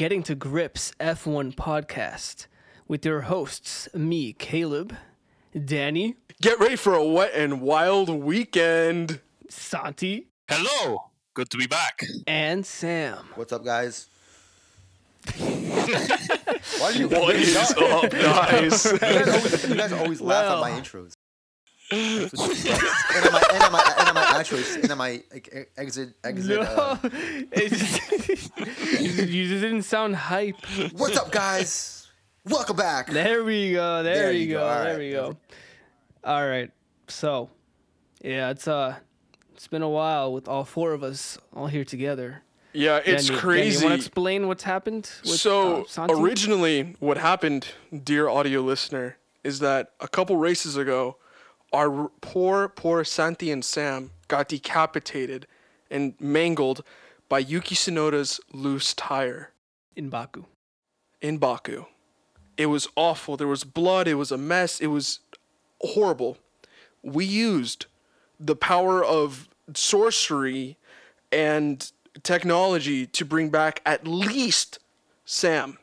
Welcome to the Getting to Grips F1 podcast with your hosts, me, Caleb, Danny, Get ready for a wet and wild weekend. Santi, Hello, good to be back. and Sam. What's up, guys? Why do you, What is up, guys? you, guys always, you guys always laugh Well. at my intros. and at my and at my and at my actuals and at my like, exit exit. Uh, No, it just, you just didn't sound hype. What's up, guys? Welcome back. There we go. There, There you you go. go. There right. we go. All right. So, yeah, it's uh, it's been a while with all four of us all here together. Yeah, it's Danny, crazy. Danny, you want to explain what's happened? With, so uh, Santi? originally, what happened, dear audio listener, is that a couple races ago, our poor, poor Santi and Sam got decapitated and mangled by Yuki Tsunoda's loose tire in Baku. in Baku. It was awful. There was blood. It was a mess. It was horrible. We used the power of sorcery and technology to bring back at least Sam.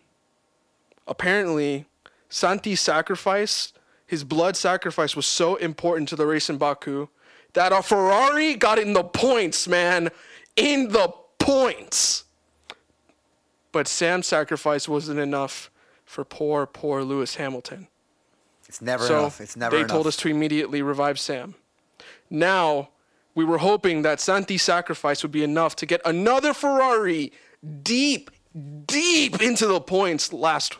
Apparently, Santi's sacrifice, his blood sacrifice, was so important to the race in Baku that a Ferrari got in the points, man. In the points. But Sam's sacrifice wasn't enough for poor, poor Lewis Hamilton. It's never So enough. It's never they enough. told us to immediately revive Sam. Now, we were hoping that Santi's sacrifice would be enough to get another Ferrari deep, deep into the points last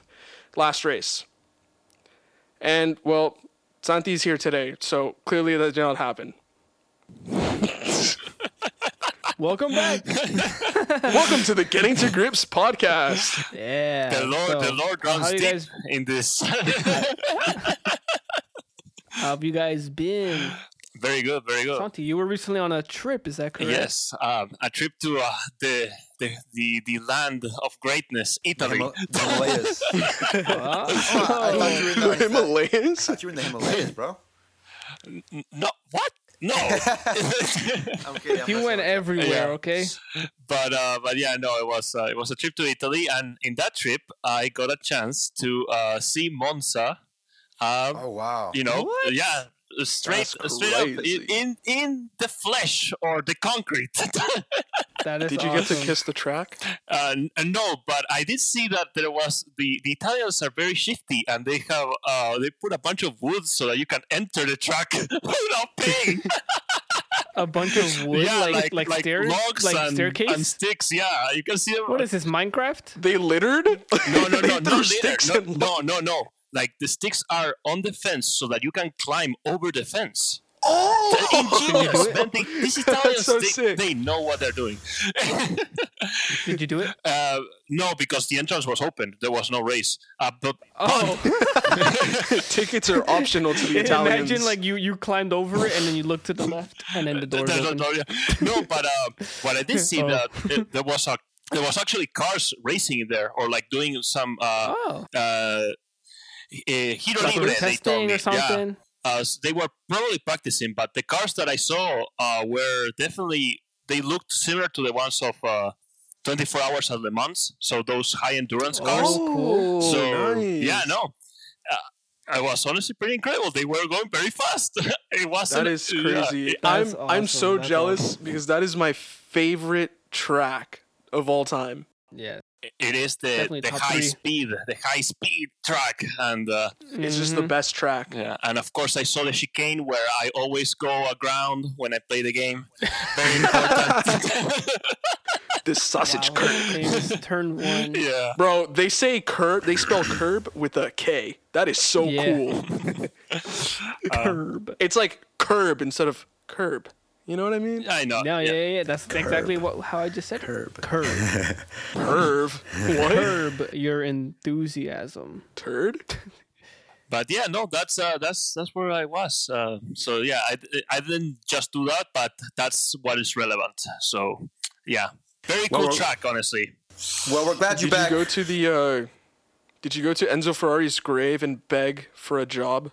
last race. And well, Santi's here today, so clearly that did not happen. Welcome back. Welcome to the Getting to Grips podcast. yeah. The Lord, so, the Lord runs deep guys- in this. How have you guys been? very good, very good. Santi, you were recently on a trip, is that correct? Yes, um, a trip to uh, the, the the the land of greatness, The Italy. Himal- the Himalayas. Wow. Oh, I thought you were in the, I Himalayas? thought you were in the Himalayas, bro. no, what? No. I'm kidding. I'm He went everywhere, Yeah. okay? but uh, but yeah, no, it was uh, it was a trip to Italy, and in that trip, I got a chance to uh, see Monza. Um, Oh wow. you know, What? yeah, straight straight up in in the flesh or the concrete. That is Did you get to kiss the track? Uh, uh, no, but I did see that there was the, the Italians are very shifty and they have uh, they put a bunch of wood so that you can enter the track without paying. a bunch of wood, yeah, like, like, stairs, logs like and, staircase? and sticks. Yeah, you can see them. what is this, Minecraft? They littered? No, no, no, no, sticks no, and no, no, no. Like the sticks are on the fence so that you can climb over the fence. Oh! Ingenious, man. They, these Italians, so they, sick. they know what they're doing. Did you do it? Uh, no, because the entrance was open. There was no race. Uh, but Oh, Tickets are optional to the Italians. imagine like you you climbed over it and then you looked to the left and then the doors There's no door, yeah. No, but uh, what I did see Oh. that it, there was a there was actually cars racing in there or like doing some uh, Oh, uh, uh, hero like libre, they told testing me. or something. Yeah, uh, they were probably practicing, but the cars that I saw uh, were definitely they looked similar to the ones of uh, 24 hours at Le Mans. So those high endurance cars. Oh, cool. So nice. yeah, no. Uh, it was honestly pretty incredible. They were going very fast. it wasn't. That is crazy. it- That's I'm I'm so. That's jealous awesome. because that is my favorite track of all time. Yeah, it is the, Definitely the high three. speed, the high speed track, and uh, It's just the Mhm. best track. yeah, and of course I saw the chicane where I always go aground when I play the game. Very important. This sausage Wow, curb. turn one. yeah. Bro, they say curb, they spell curb with a K. That is so Yeah. cool. Curb. It's like curb instead of curb. You know what I mean? I know. No, yeah, yeah, yeah. That's exactly what how I just said. Curb. Curb. Curve. What? Curb your enthusiasm. Turd? But yeah, no, that's uh, that's that's where I was. Uh, so yeah, I, I didn't just do that, but that's what is relevant. So yeah, very cool Well, well- track, honestly. Well, we're glad you're Did you go to the uh did you go to Enzo Ferrari's grave and beg for a job?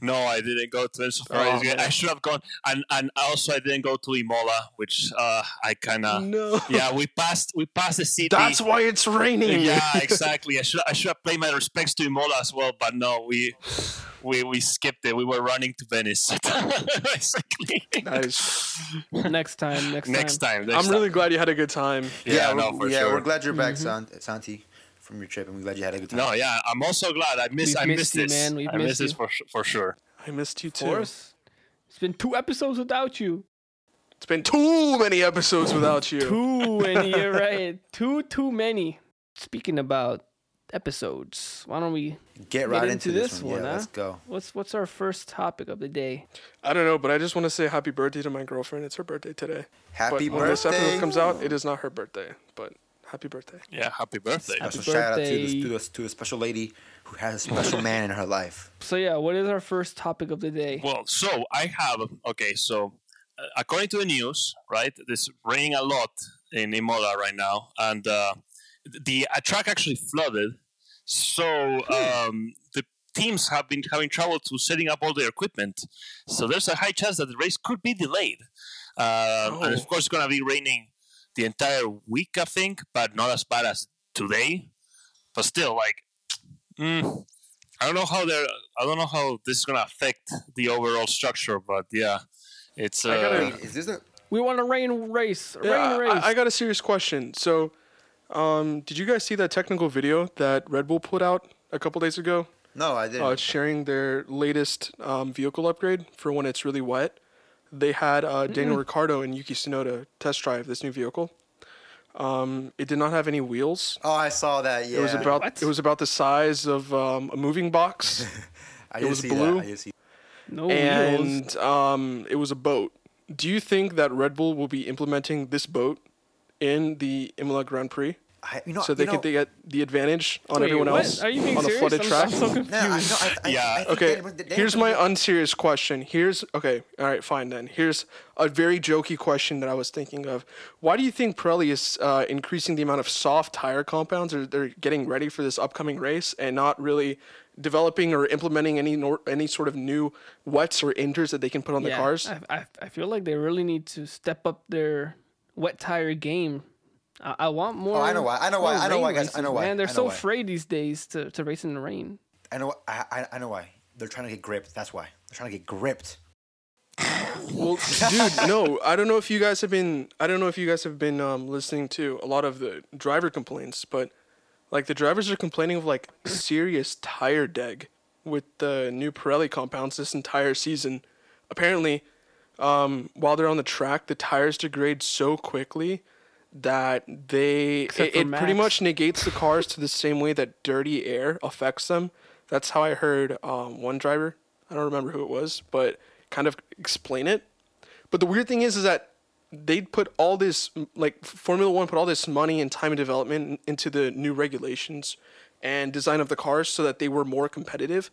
No, I didn't go to Enzo Oh, I should have gone, and and also I didn't go to Imola, which uh, I kind of no. yeah. We passed we passed the city. That's why it's raining. yeah, exactly. I should I should have paid my respects to Imola as well, but no, we we we skipped it. We were running to Venice. basically. Nice. next time. Next, Next time. time. next I'm really glad you had a good time. Yeah, we're, no, for yeah, sure. we're glad you're back, Mm-hmm. Sant- Santi, from your trip, and we're glad you had a good time. No, yeah, I'm also glad. I miss We've I missed missed you, this. man. We've I missed missed this for for sure. I missed you too. Of too. course. It's been two episodes without you. It's been too many episodes without you. Too many. You're right. Too too many. Speaking about episodes, why don't we? Get right into into, this, this one. one, Yeah, huh? let's go. What's what's our first topic of the day? I don't know, but I just want to say happy birthday to my girlfriend. It's her birthday today. Happy but when this episode comes out, it is not her birthday. But happy birthday. Yeah, happy birthday. Happy Special shout out to birthday. this, to this to a special lady who has a special man in her life. So yeah, what is our first topic of the day? Well, so I have okay. So uh, according to the news, right, it's raining a lot in Imola right now, and uh, the uh, track actually flooded. So um, the teams have been having trouble to setting up all their equipment. So there's a high chance that the race could be delayed. Uh, And Oh. of course, it's going to be raining the entire week, I think, but not as bad as today. But still, like, mm, I don't know how they're. I don't know how this is going to affect the overall structure, but yeah, it's. Uh, I gotta- is this a We want a rain race. A Yeah, rain race. I, I got a serious question. So, um, did you guys see that technical video that Red Bull put out a couple days ago? No, I didn't. Uh, sharing their latest um, vehicle upgrade for when it's really wet. They had uh, Daniel Ricciardo and Yuki Tsunoda test drive this new vehicle. Um, it did not have any wheels. oh, I saw that. Yeah, It was about What? it was about the size of um, a moving box, I it did was see blue. That. I did see. no wheels. and um, it was a boat. Do you think that Red Bull will be implementing this boat in the Imola Grand Prix I, you know, so they you know, they get the advantage on Wait, everyone what? else Are you being on a flooded I'm, track? I'm so confused. No, I, no, I, I, Yeah. I think Okay, they- they- here's my unserious question. Here's okay, all right, fine then. Here's a very jokey question that I was thinking of. Why do you think Pirelli is uh, increasing the amount of soft tire compounds, or they're getting ready for this upcoming race, and not really developing or implementing any nor- any sort of new wets or inters that they can put on the cars? I, I, I feel like they really need to step up their wet tire game. I, I want more. Oh, I know why. I know why. I know why, guys. I know why. Man, they're so why. afraid these days to, to race in the rain. I know. I, I, I know why. They're trying to get gripped. That's why. They're trying to get gripped. Well, dude, no, I don't know if you guys have been. I don't know if you guys have been um, listening to a lot of the driver complaints, but like the drivers are complaining of like serious tire deg with the new Pirelli compounds this entire season. Apparently, um, while they're on the track, the tires degrade so quickly that they Except it, it pretty much negates the cars to the same way that dirty air affects them. That's how I heard um, one driver. I don't remember who it was, but kind of explain it. But the weird thing is, is that they put all this like Formula One put all this money and time and development into the new regulations and design of the cars so that they were more competitive.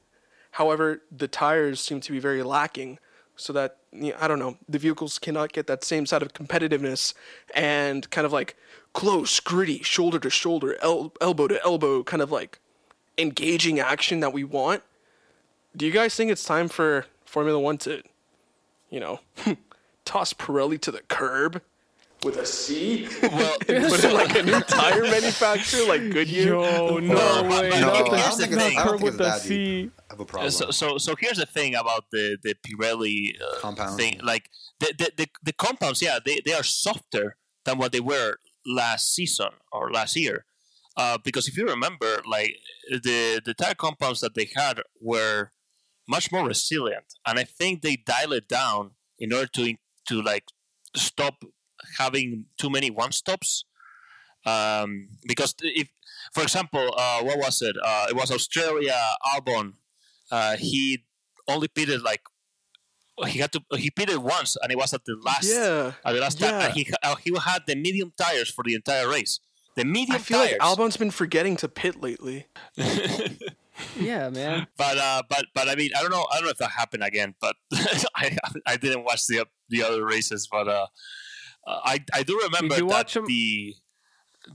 However, the tires seem to be very lacking, so that I don't know the vehicles cannot get that same side of competitiveness and kind of like close, gritty, shoulder to shoulder, el- elbow to elbow, kind of like engaging action that we want. Do you guys think it's time for Formula One to, you know, toss Pirelli to the curb with a C? well, Put in like a new tire manufacturer like Goodyear? Yo, no Well, way. but- Not but here's the not thing. I don't curb think with it's the that C. deep of a problem. so, so so here's the thing about the the Pirelli uh, Compounds. thing. Like the, the the the compounds, yeah, they they are softer than what they were last season or last year. Uh, because if you remember, like the the tire compounds that they had were much more resilient, and I think they dial it down in order to to like stop having too many one stops. Um, because if, for example, uh, what was it? Uh, it was Australia Albon. Uh, he only pitted like he had to he pitted once, and it was at the last Yeah. at the last time, Yeah. and he uh, he had the medium tires for the entire race. The medium I feel tires. like Albon's been forgetting to pit lately. Yeah, man. but uh, but but I mean, I don't know. I don't know if that happened again. But I I didn't watch the the other races. But uh, I I do remember you that watch 'em? the,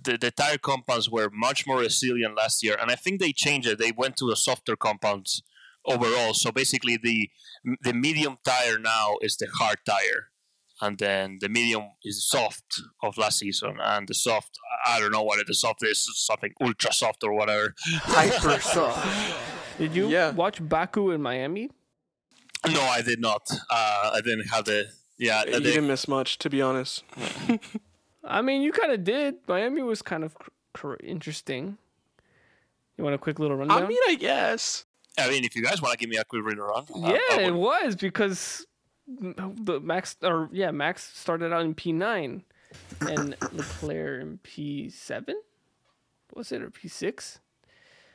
the the tire compounds were much more resilient last year, and I think they changed it. They went to the softer compounds overall. So basically, the the medium tire now is the hard tire, and then the medium is soft of last season, and the soft I don't know what the soft is, something ultra soft or whatever. Hyper soft. Did you Yeah. watch Baku in Miami? No, I did not. Uh, I didn't have the yeah. You the- didn't miss much, to be honest. I mean, you kind of did. Miami was kind of cr- cr- interesting. You want a quick little rundown? I mean, I guess. I mean, if you guys want to give me a quick read around, I- yeah, I it was because the Max or yeah, Max started out in P nine, and Leclerc in P seven. Was it or P six?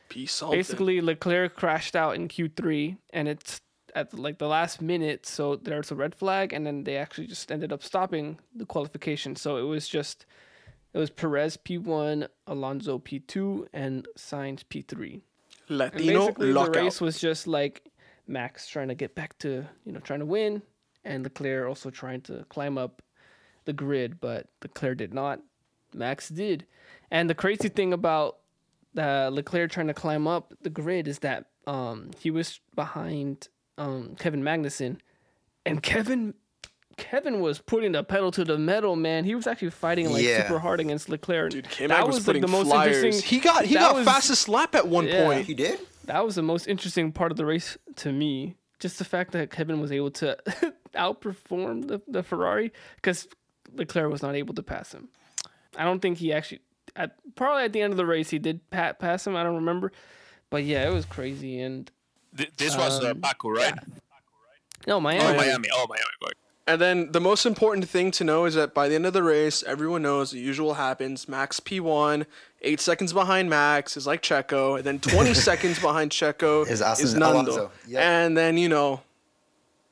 P something. Basically, Leclerc crashed out in Q three, and it's at like the last minute, so there's a red flag, and then they actually just ended up stopping the qualification. So it was just it was Perez P one, Alonso P two, and Sainz P three. And Latino basically, the race was just like Max trying to get back to you know trying to win, and Leclerc also trying to climb up the grid, but Leclerc did not. Max did, and the crazy thing about uh, Leclerc trying to climb up the grid is that um, he was behind um, Kevin Magnussen, and Kevin. Kevin was putting the pedal to the metal, man. He was actually fighting like Yeah. super hard against Leclerc. Dude, K-Mag that was, was like putting the most flyers. interesting. He got he got was- fastest lap at one Yeah. point. He did? that was the most interesting part of the race to me. Just the fact that Kevin was able to outperform the, the Ferrari because Leclerc was not able to pass him. I don't think he actually, at, probably at the end of the race, he did pat, pass him. I don't remember. But yeah, it was crazy. And Th- this was uh, Um, Baku, right? no, Miami. Oh. Miami. Oh, Miami. And then the most important thing to know is that by the end of the race, everyone knows the usual happens. Max P1, eight seconds behind Max is like Checo, and then 20 seconds behind Checo Is is, Nando. Alonso. Yep. And then, you know,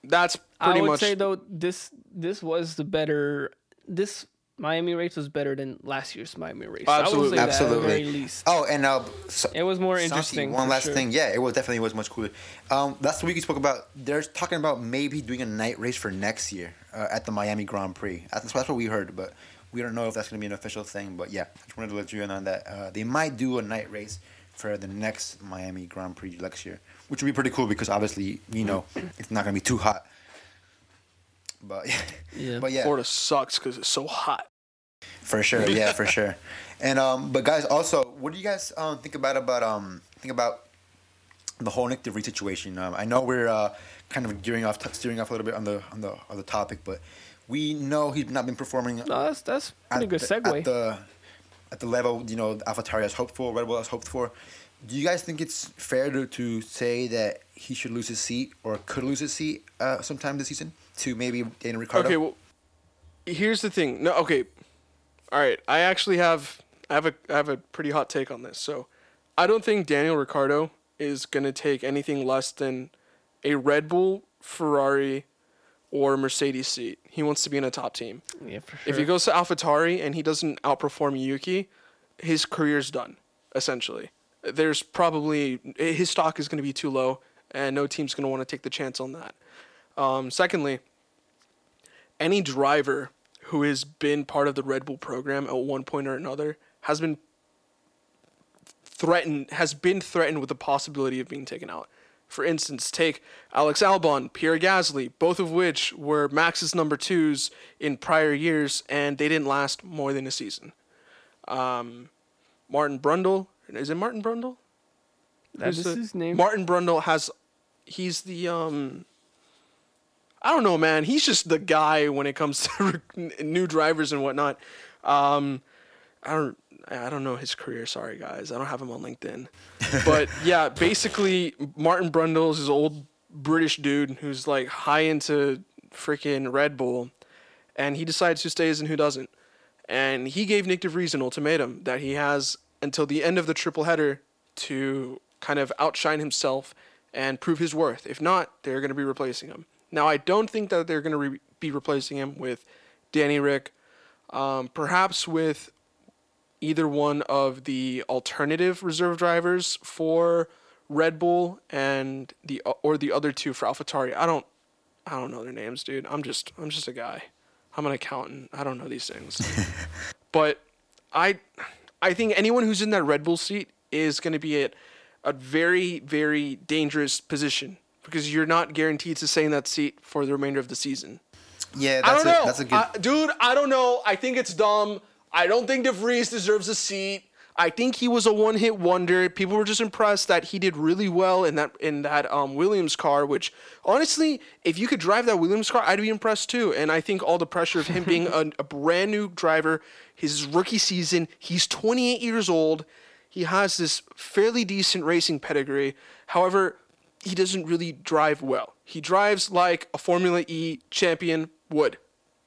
that's pretty much. I would much. say though this this was the better. This Miami race was better than last year's Miami race. Absolutely. would say that the Absolutely. Oh, and uh, so, It was more interesting, One last sure. thing, yeah, it was definitely was much cooler. Um, last week we spoke about they're talking about maybe doing a night race for next year uh, at the Miami Grand Prix. That's, that's what we heard, but we don't know if that's going to be an official thing. But yeah, I just wanted to let you in on that. Uh, they might do a night race for the next Miami Grand Prix next year, which would be pretty cool because obviously you know it's not going to be too hot. But Yeah. but yeah, Florida sucks because it's so hot. for sure, yeah, for sure. And um, but guys, also, what do you guys um think about about um think about the whole Nyck de Vries situation? Um, I know we're uh kind of gearing off, steering off a little bit on the on the on the topic, but we know he's not been performing No, that's that's pretty at good the, segue. at the at the level you know AlphaTauri has hoped for, Red Bull has hoped for. Do you guys think it's fair to, to say that he should lose his seat or could lose his seat uh, sometime this season to maybe Daniel Ricciardo? Okay, well, here's the thing. No, okay, all right. I actually have I have a I have a pretty hot take on this. So, I don't think Daniel Ricciardo is gonna take anything less than a Red Bull, Ferrari, or Mercedes seat. He wants to be in a top team. yeah, for sure. If he goes to AlphaTauri and he doesn't outperform Yuki, his career's done. Essentially, there's probably his stock is going to be too low, and no team's going to want to take the chance on that. Um, secondly, any driver who has been part of the Red Bull program at one point or another has been threatened has been threatened with the possibility of being taken out. For instance, take Alex Albon, Pierre Gasly, both of which were Max's number twos in prior years, and they didn't last more than a season. Um, Martin Brundle, is it Martin Brundle? that Who's is the- his name. Martin Brundle has, he's the um. I don't know, man. He's just the guy when it comes to new drivers and whatnot. Um, I don't. I don't know his career. Sorry, guys. I don't have him on LinkedIn. But yeah, basically, Martin Brundle is this old British dude who's like high into freaking Red Bull, and he decides who stays and who doesn't. And he gave Nyck de Vries an ultimatum that he has until the end of the triple header to kind of outshine himself and prove his worth. If not, they're going to be replacing him. Now, I don't think that they're going to re- be replacing him with Danny Rick, um, perhaps with either one of the alternative reserve drivers for Red Bull and the or the other two for AlphaTauri. I don't I don't know their names, dude. I'm just I'm just a guy. I'm an accountant. I don't know these things. but I I think anyone who's in that Red Bull seat is going to be at a very, very dangerous position because you're not guaranteed to stay in that seat for the remainder of the season. Yeah, I don't a, know. that's a good. I- dude, I don't know. I think it's dumb. I don't think de Vries deserves a seat. I think he was a one-hit wonder. People were just impressed that he did really well in that in that um, Williams car. Which, honestly, if you could drive that Williams car, I'd be impressed too. And I think all the pressure of him being a, a brand new driver, his rookie season, he's 28 years old. He has this fairly decent racing pedigree. However, he doesn't really drive well. He drives like a Formula E champion would,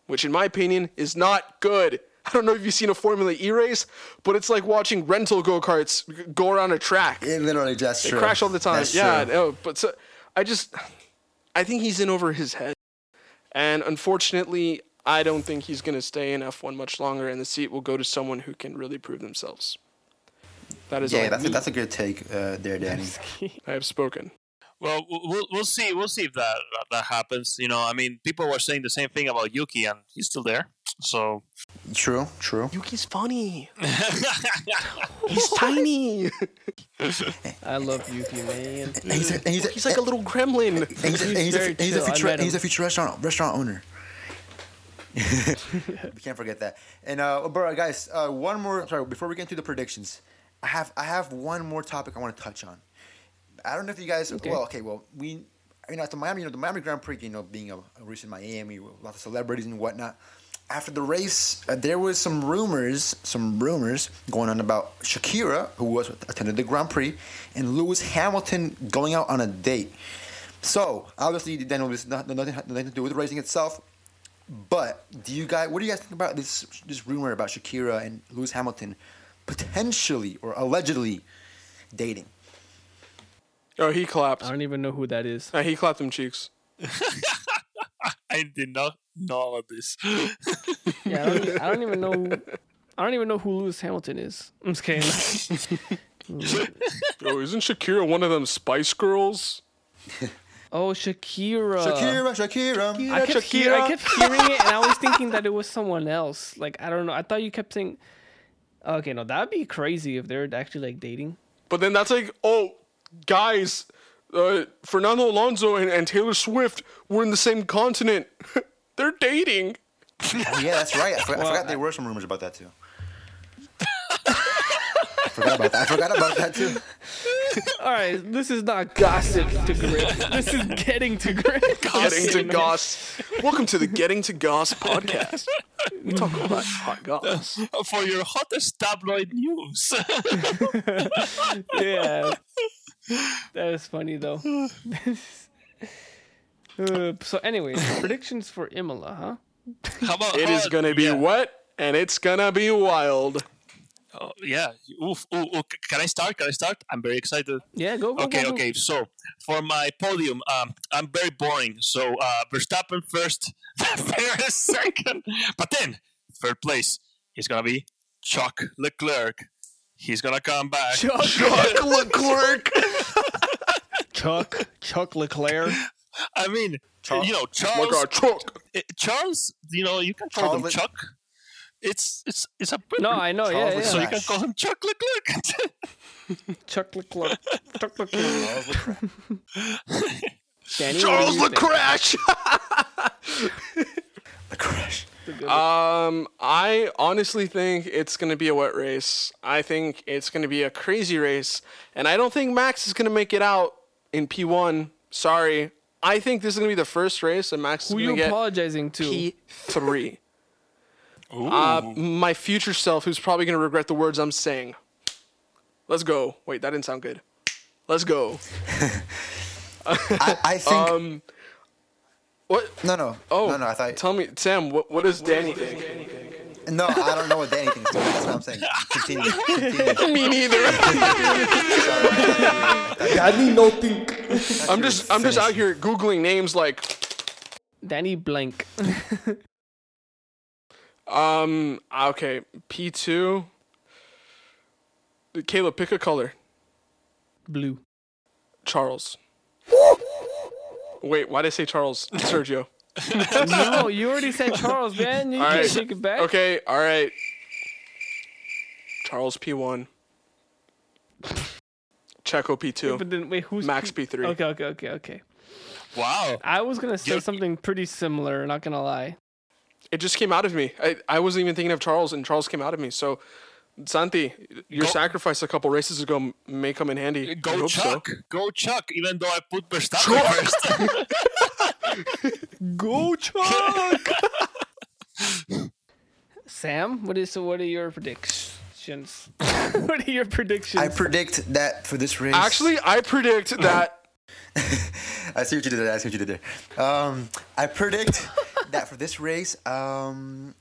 which in my opinion is not good. I don't know if you've seen a Formula E race, but it's like watching rental go karts go around a track. it literally that's They true. crash all the time. That's yeah, no, but so, I just, I think he's in over his head, and unfortunately, I don't think he's gonna stay in F1 much longer, and the seat will go to someone who can really prove themselves. That is Yeah, that's a, that's a good take uh, there, Danny. I have spoken. Well, we'll- we'll we'll see. We'll see if that that happens. You know, I mean, people were saying the same thing about Yuki, and he's still there. So True, true. Yuki's funny. He's tiny. I love Yuki, man. And he's, a, and he's, a, He's like a little gremlin. and he's, a, and he's, a, he's, a future, he's a future restaurant restaurant owner. we can't forget that. And uh, bro, guys, uh, one more. Sorry, before we get into the predictions, I have I have one more topic I want to touch on. I don't know if you guys. Well, okay, well, we, you know, at the Miami, you know, the Miami Grand Prix, you know, being a, a in Miami, with lots of celebrities and whatnot. After the race, uh, there was some rumors, some rumors going on about Shakira, who was attended the Grand Prix, and Lewis Hamilton going out on a date. So obviously, then it was not, nothing, nothing to do with racing itself. But do you guys? What do you guys think about this this rumor about Shakira and Lewis Hamilton potentially or allegedly dating? Oh, he clapped. I don't even know who that is. Uh, he clapped them cheeks. I did not know of this. Yeah, I don't, I don't even know. I don't even know who Lewis Hamilton is. I'm just kidding. Oh, isn't Shakira one of them Spice Girls? Oh, Shakira. Shakira, Shakira. I kept, hear- I kept hearing it, and I was thinking that it was someone else. Like I don't know. I thought you kept saying. Okay, no, that'd be crazy if they're actually like dating. But then that's like, oh, guys, uh, Fernando Alonso and, and Taylor Swift were in the same continent. They're dating. Oh, yeah, that's right. I forgot, I forgot there were some rumors about that too. I forgot about that. I forgot about that too. All right, this is not gossip to grit. This is getting to grit. Getting to Goss. Welcome to the Getting to Goss podcast. We talk all that hot goss. For your hottest tabloid news. yeah, that is funny though. Uh, so, anyways, predictions for Imola, huh? How about It how is gonna be yeah. wet and it's gonna be wild. Oh, yeah. Oof, ooh, ooh. Can I start? Can I start? I'm very excited. Yeah, go go. Okay, go, go. okay. So for my podium, um, I'm very boring. So uh, Verstappen first, Perez second, but then third place is gonna be Chuck Leclerc. He's gonna come back. Chuck, Chuck Leclerc. Chuck, Chuck Leclerc. I mean, Chuck. you know, My Charles. God, Chuck. Charles, you know, you can call Charles him Le- Chuck. It's it's it's a No, I know. Charles Yeah, yeah. so you can call him Chuck Leclerc. Chuck Leclerc. Chuck Leclerc. Danny, Charles do you? Lecrash. The crash. Um, I honestly think it's gonna be a wet race. I think it's gonna be a crazy race, and I don't think Max is gonna make it out in P1. Sorry, I think this is gonna be the first race, and Max is Who gonna you get apologizing to? P3. Uh, my future self, who's probably gonna regret the words I'm saying. Let's go. Wait, that didn't sound good. Let's go. I, I think. Um, what? no, no. Oh, no, no. I thought. Tell me, Sam. What, what does Danny think? No, I don't know what Danny doing. That's what I'm saying. Continue. Continue. Me neither. Danny, no think. I'm just, I'm just out here googling names like, Danny blank. um, okay, P2. Caleb, pick a color. Blue. Charles. Wait, why did I say Charles? Sergio. No, you already said Charles, man. You All can't right. take it back. Okay, all right. Charles P1. Checo P2. But then wait, who's Max P- P3. Okay, okay, okay, okay. Wow. I was gonna say You're- something pretty similar. Not gonna lie. It just came out of me. I, I wasn't even thinking of Charles, and Charles came out of me. So, Santi, your Go- sacrifice a couple races ago may come in handy. Go hope so. Chuck. Go Chuck. Even though I put Verstappen first. Go Chuck! Sam, what is? What are your predictions? what are your predictions? I predict that for this race. Actually, I predict that. I see what you did there. I see what you did there. Um, I predict that for this race, um,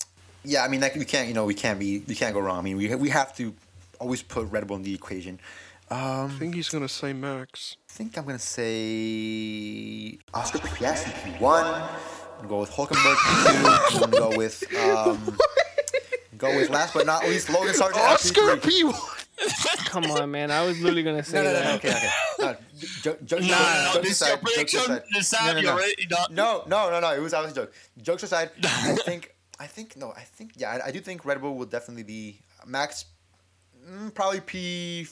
yeah, I mean, like we can't, you know, we can't be, we can't go wrong. I mean, we we have to always put Red Bull in the equation. I think he's gonna say Max. I think I'm gonna say Oscar Piastri P1. I'm gonna go with Hulkenberg P2. I'm gonna go with um, go with last but not least Logan Sargeant. Oscar P3. P1. Come on, man. I was literally gonna say No, no, no, that. no, okay, okay. No, jo- jo- Nah, jokes no, this is your aside, jokes prediction. aside. Sam, No, no, you no. not. No, no, no, no. It was obviously a joke. Jokes aside, I think, I think, no, I think, yeah, I, I do think Red Bull will definitely be Max. Mm, probably P.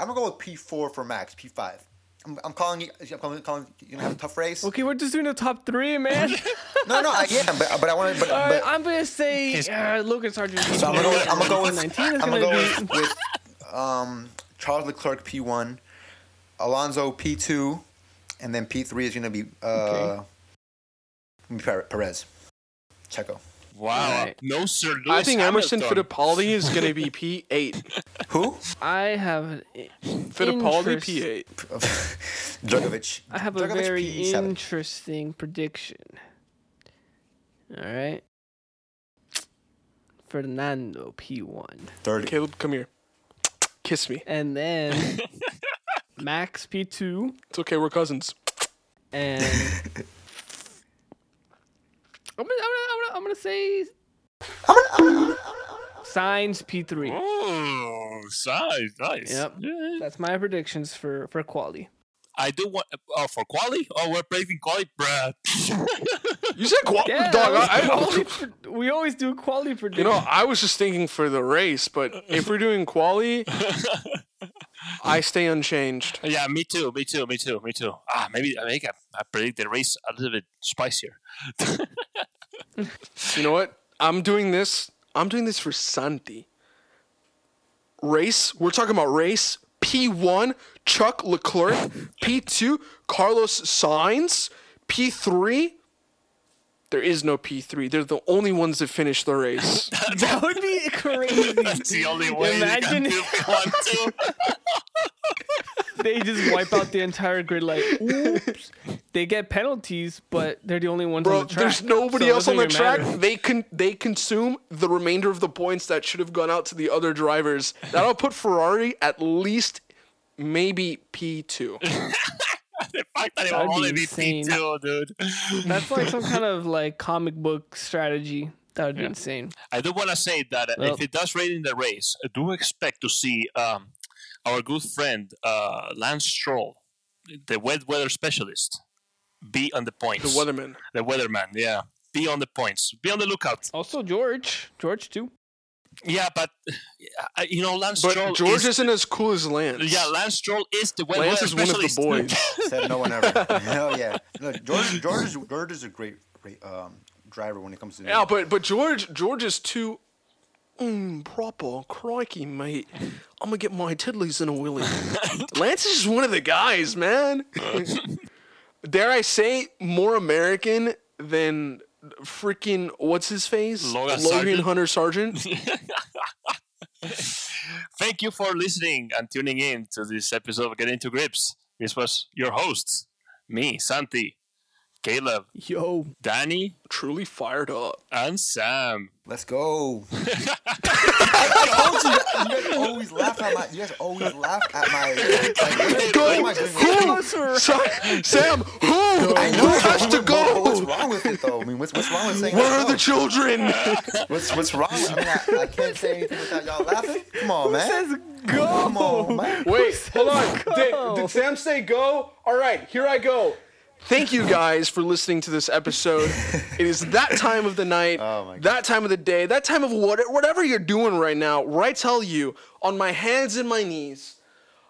I'm gonna go with P four for Max. P five. I'm, I'm calling you. I'm calling, calling you gonna have a tough race. Okay, we're just doing the top three, man. No, no, I am, but but I want to. But, All right, but I'm gonna say uh, Logan Sargeant. so I'm gonna go. With, I'm gonna go with. 19 I'm gonna gonna go with, with um, Charles Leclerc P one, Alonso P two, and then P three is gonna be uh, Okay. gonna be Perez, Checo. Wow. Alright. No, sir. I Lewis think Emerson Hamilton. Fittipaldi is gonna be P8. Who? I have an Fittipaldi interest- P8. Djokovic. I have a very P7. interesting prediction. All right. Fernando P1. Third. Caleb, come here. Kiss me. And then Max P2 It's okay. We're cousins. and I'm gonna, I'm gonna, I'm gonna say Sainz P3. Oh, nice, nice. Yep. Yeah. That's my predictions for for quali. I do want. Oh, for quality. Oh, we're praising quality, bruh. You said quality, Yeah, dog. I, was I, quali pred- we always do quali you predictions. know, I was just thinking for the race, but if we're doing quality, I stay unchanged. yeah, me too, me too, me too, me too. Ah, maybe I make I, I predict the race a little bit spicier. You know what? I'm doing this. I'm doing this for Santi. Race. We're talking about race. P1, Chuck Leclerc. P2, Carlos Sainz. P3. There is no P3. They're the only ones that finish the race. that would be crazy. That's the only way Imagine- you can do one two. they just wipe out the entire grid. Like, oops. They get penalties, but they're the only ones Bro, on the track. there's nobody so else on the track. matter. They can they consume the remainder of the points that should have gone out to the other drivers. That'll put Ferrari at least maybe P2. the fact that it That'd will be only be insane. P two, dude. That's like some kind of like comic book strategy. That would be insane. I do want to say that uh, Well- if it does rain in the race, I do expect to see um, our good friend uh, Lance Stroll, the wet weather specialist, be on the points. The weatherman. The weatherman, yeah. Be on the points. Be on the lookout. Also, George. George too. Yeah, but uh, you know, Lance But Stroll. George is, isn't as cool as Lance. Yeah, Lance Stroll is the wet Lance weather is one of the specialist. boys. Said no one ever. oh yeah. No, George, George, is, George is a great, great um, driver when it comes to. Yeah, but but George George is too mm, proper. Crikey, mate. I'm gonna get my tiddlies in a willy. Lance is just one of the guys, man. Dare I say, more American than freaking what's his face? Logan Sargeant? Hunter Sargent. Thank you for listening and tuning in to this episode of Getting to Grips. This was your hosts, me, Santi, Caleb, Yo. Danny, Truly fired up. and Sam. Let's go. I told you, you guys always laugh at my. You guys always laugh at my. Like, Go. what am I doing? Who? Sa- Sam, who? I Who has but to what- What's wrong with it though? I mean, what's what's wrong with saying? Where let's are the children? What's what's wrong? With, I mean, I, I can't say anything without y'all laughing. Come on, man. Says go. Come on, man. Wait, hold on. Did, did Sam say go? All right, here I go. Thank you guys for listening to this episode. it is that time of the night, Oh that time of the day, that time of what, whatever you're doing right now, where I tell you on my hands and my knees,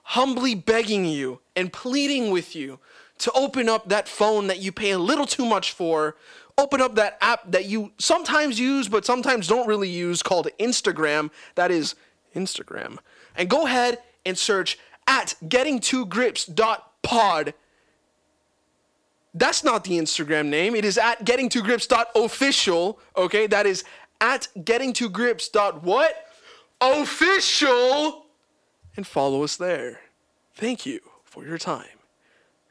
humbly begging you and pleading with you to open up that phone that you pay a little too much for. Open up that app that you sometimes use but sometimes don't really use called Instagram. That is Instagram. And go ahead and search at getting2grips.pod. That's not the Instagram name. It is at getting2grips.official. Okay, that is at getting2grips.what? Official! And follow us there. Thank you for your time.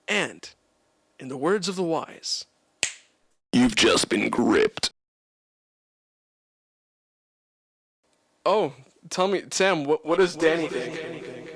And, in the words of the wise, you've just been gripped. Oh, tell me, Sam, what, what does Danny think?